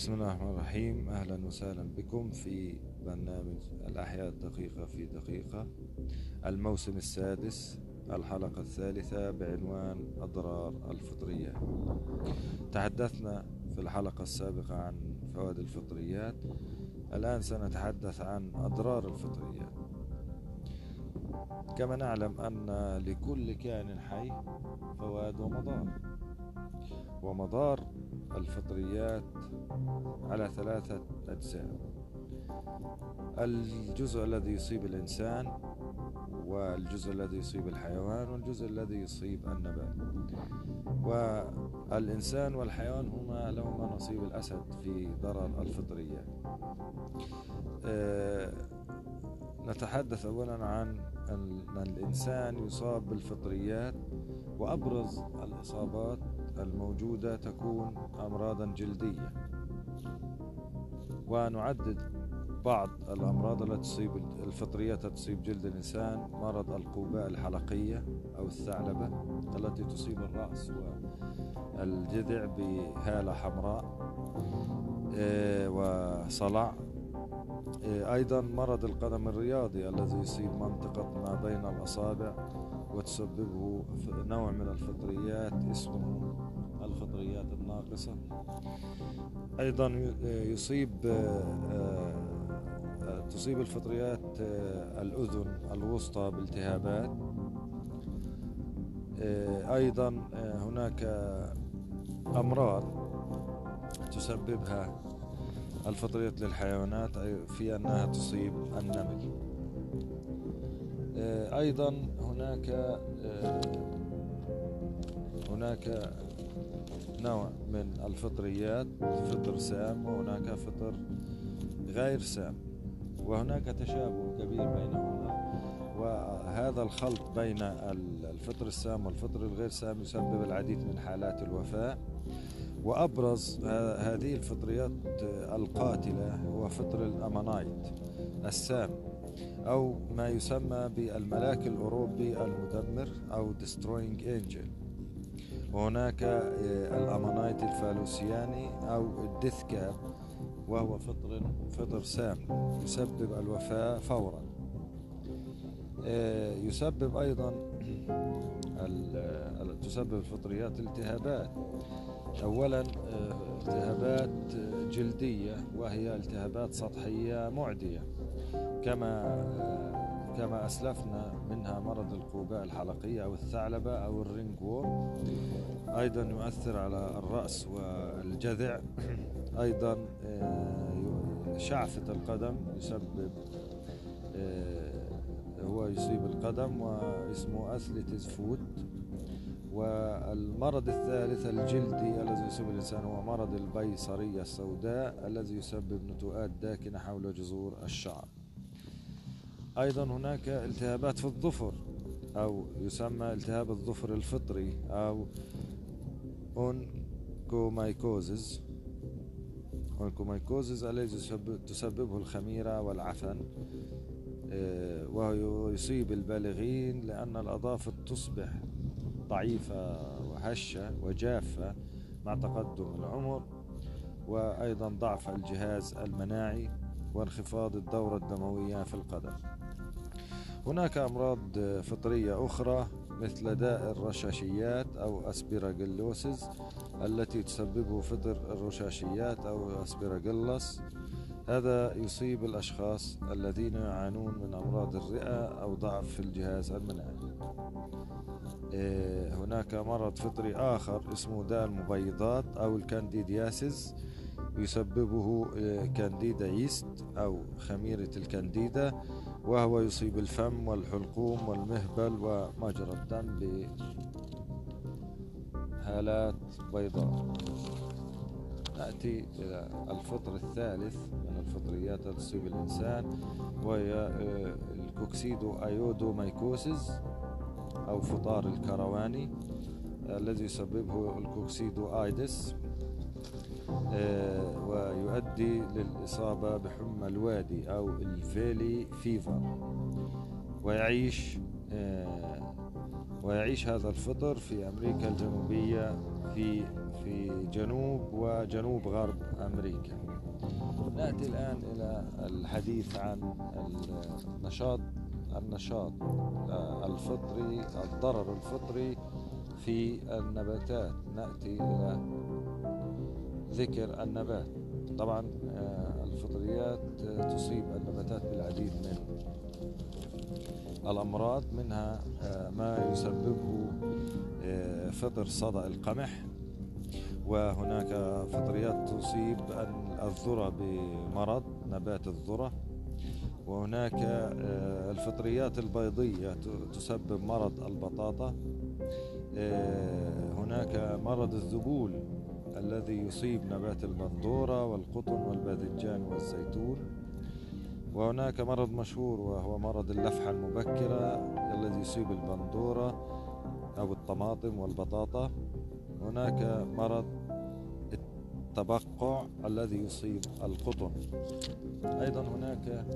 بسم الله الرحمن الرحيم. أهلا وسهلا بكم في برنامج الأحياء الدقيقة في دقيقة. الموسم السادس الحلقة الثالثة بعنوان أضرار الفطريات تحدثنا في الحلقة السابقة عن فوائد الفطريات. الآن سنتحدث عن أضرار الفطريات. كما نعلم أن لكل كائن حي فوائد ومضار. ومضار الفطريات على ثلاثة أجزاء. الجزء الذي يصيب الإنسان والجزء الذي يصيب الحيوان والجزء الذي يصيب النبات. والإنسان والحيوان هما لهما نصيب الأسد في ضرر الفطريات أه نتحدث أولا عن أن الإنسان يصاب بالفطريات وأبرز الإصابات الموجودة تكون أمراضا جلدية. ونعدد بعض الأمراض التي تصيب الفطريات التي تصيب جلد الإنسان مرض القوباء الحلقية أو الثعلبة التي تصيب الرأس والجذع بهالة حمراء آه، وصلع. آه، أيضا مرض القدم الرياضي الذي يصيب منطقة ما بين الأصابع وتسببه نوع من الفطريات اسمه الفطريات الناقصة. أيضا يصيب آه، آه، تصيب الفطريات آه، الأذن الوسطى بالتهابات. أيضا هناك أمراض تسببها الفطريات للحيوانات في أنها تصيب النمل. أيضا هناك هناك نوع من الفطريات فطر سام وهناك فطر غير سام. وهناك تشابه كبير بينهما. وهذا الخلط بين الفطر السام والفطر الغير سام يسبب العديد من حالات الوفاة. وأبرز هذه الفطريات القاتلة هو فطر ال amanite السام أو ما يسمى بالملاك الأوروبي المدمر أو destroying angel. وهناك آه، ال amanite الفالوسياني أو ال death cap وهو فطر فطر سام يسبب الوفاة فورا. آه، يسبب أيضا تسبب الفطريات التهابات. أولا آه، التهابات جلدية وهي التهابات سطحية معدية. كما كما أسلفنا منها مرض القوباء الحلقية أو الثعلبة أو الرينج وور أيضا يؤثر على الرأس والجذع. أيضا آه، شعفة القدم يسبب آه، هو يصيب القدم واسمه athlete's foot والمرض الثالث الجلدي الذي يصيب الإنسان هو مرض البيدرا السوداء الذي يسبب نتوءات داكنة حول جذور الشعر. أيضا هناك التهابات في الظفر أو يسمى التهاب الظفر الفطري أو onychomycosis onychomycosis الذي تسببه الخميرة والعفن آه، وهو يصيب البالغين لأن الأظافر تصبح ضعيفة وهشة وجافة مع تقدم العمر وأيضا ضعف الجهاز المناعي وانخفاض الدورة الدموية في القدم. هناك أمراض فطرية أخرى مثل داء الرشاشيات أو أسبيراجيلوسيس التي تسببه فطر الرشاشيات أو أسبيراجيلس هذا يصيب الأشخاص الذين يعانون من أمراض الرئة أو ضعف في الجهاز المناعي. إيه، هناك مرض فطري آخر اسمه داء المبيضات أو الكانديدياسيس. يسببه إيه، كانديدا ييست أو خميرة الكانديدا. وهو يصيب الفم والحلقوم والمهبل ومجرى الدم بهالات بيضاء. نأتي إلى الفطر الثالث من الفطريات التي تصيب الإنسان وهي آه، ال coccidioidomycosis أو الفطار الكرواني الذي يسببه ال coccidioides. ويؤدي للإصابة بحمى الوادي أو ال valley fever. ويعيش آه، ويعيش هذا الفطر في أمريكا الجنوبية في في جنوب وجنوب غرب أمريكا. نأتي الآن إلى الحديث عن النشاط النشاط الفطري الضرر الفطري في النباتات. نأتي إلى ذكر النبات. طبعا آه، الفطريات تصيب النباتات بالعديد من الأمراض منها آه، ما يسببه آه، فطر صدأ القمح. وهناك فطريات تصيب الذرة بمرض نبات الذرة. وهناك آه، الفطريات البيضية تسبب مرض البطاطا. هناك مرض الذبول. الذي يصيب نبات البندورة والقطن والباذنجان والزيتون. وهناك مرض مشهور وهو مرض اللفحة المبكرة الذي يصيب البندورة أو الطماطم والبطاطا. هناك مرض التبقع الذي يصيب القطن. أيضا هناك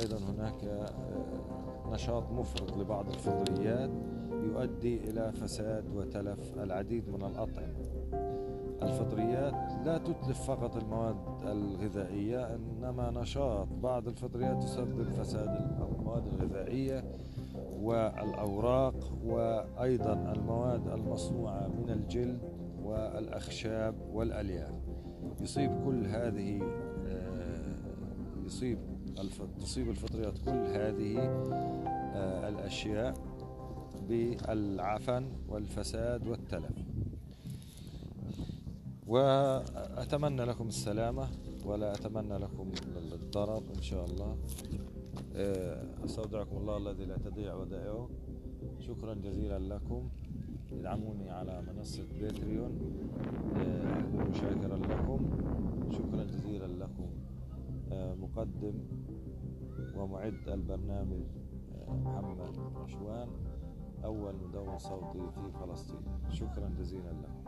أيضا هناك آه، نشاط مفرط لبعض الفطريات يؤدي إلى فساد وتلف العديد من الأطعمة. الفطريات لا تتلف فقط المواد الغذائية إنما نشاط بعض الفطريات تسبب فساد المواد الغذائية والأوراق وأيضا المواد المصنوعة من الجلد والأخشاب والألياف. يصيب كل هذه آه، يصيب تصيب الفطريات كل هذه آه، الأشياء بالعفن والفساد والتلف. وأتمنى لكم السلامة ولا أتمنى لكم الضرر إن شاء الله. آه، أستودعكم الله الذي لا تضيع ودائعه. شكرا جزيلا لكم. ادعموني على منصة باتريون. آه، أكون شاكرا لكم. شكرا جزيلا لكم. آه، مقدم ومعد البرنامج محمد رشوان. أول مدون صوتي في فلسطين شكرا جزيلا لكم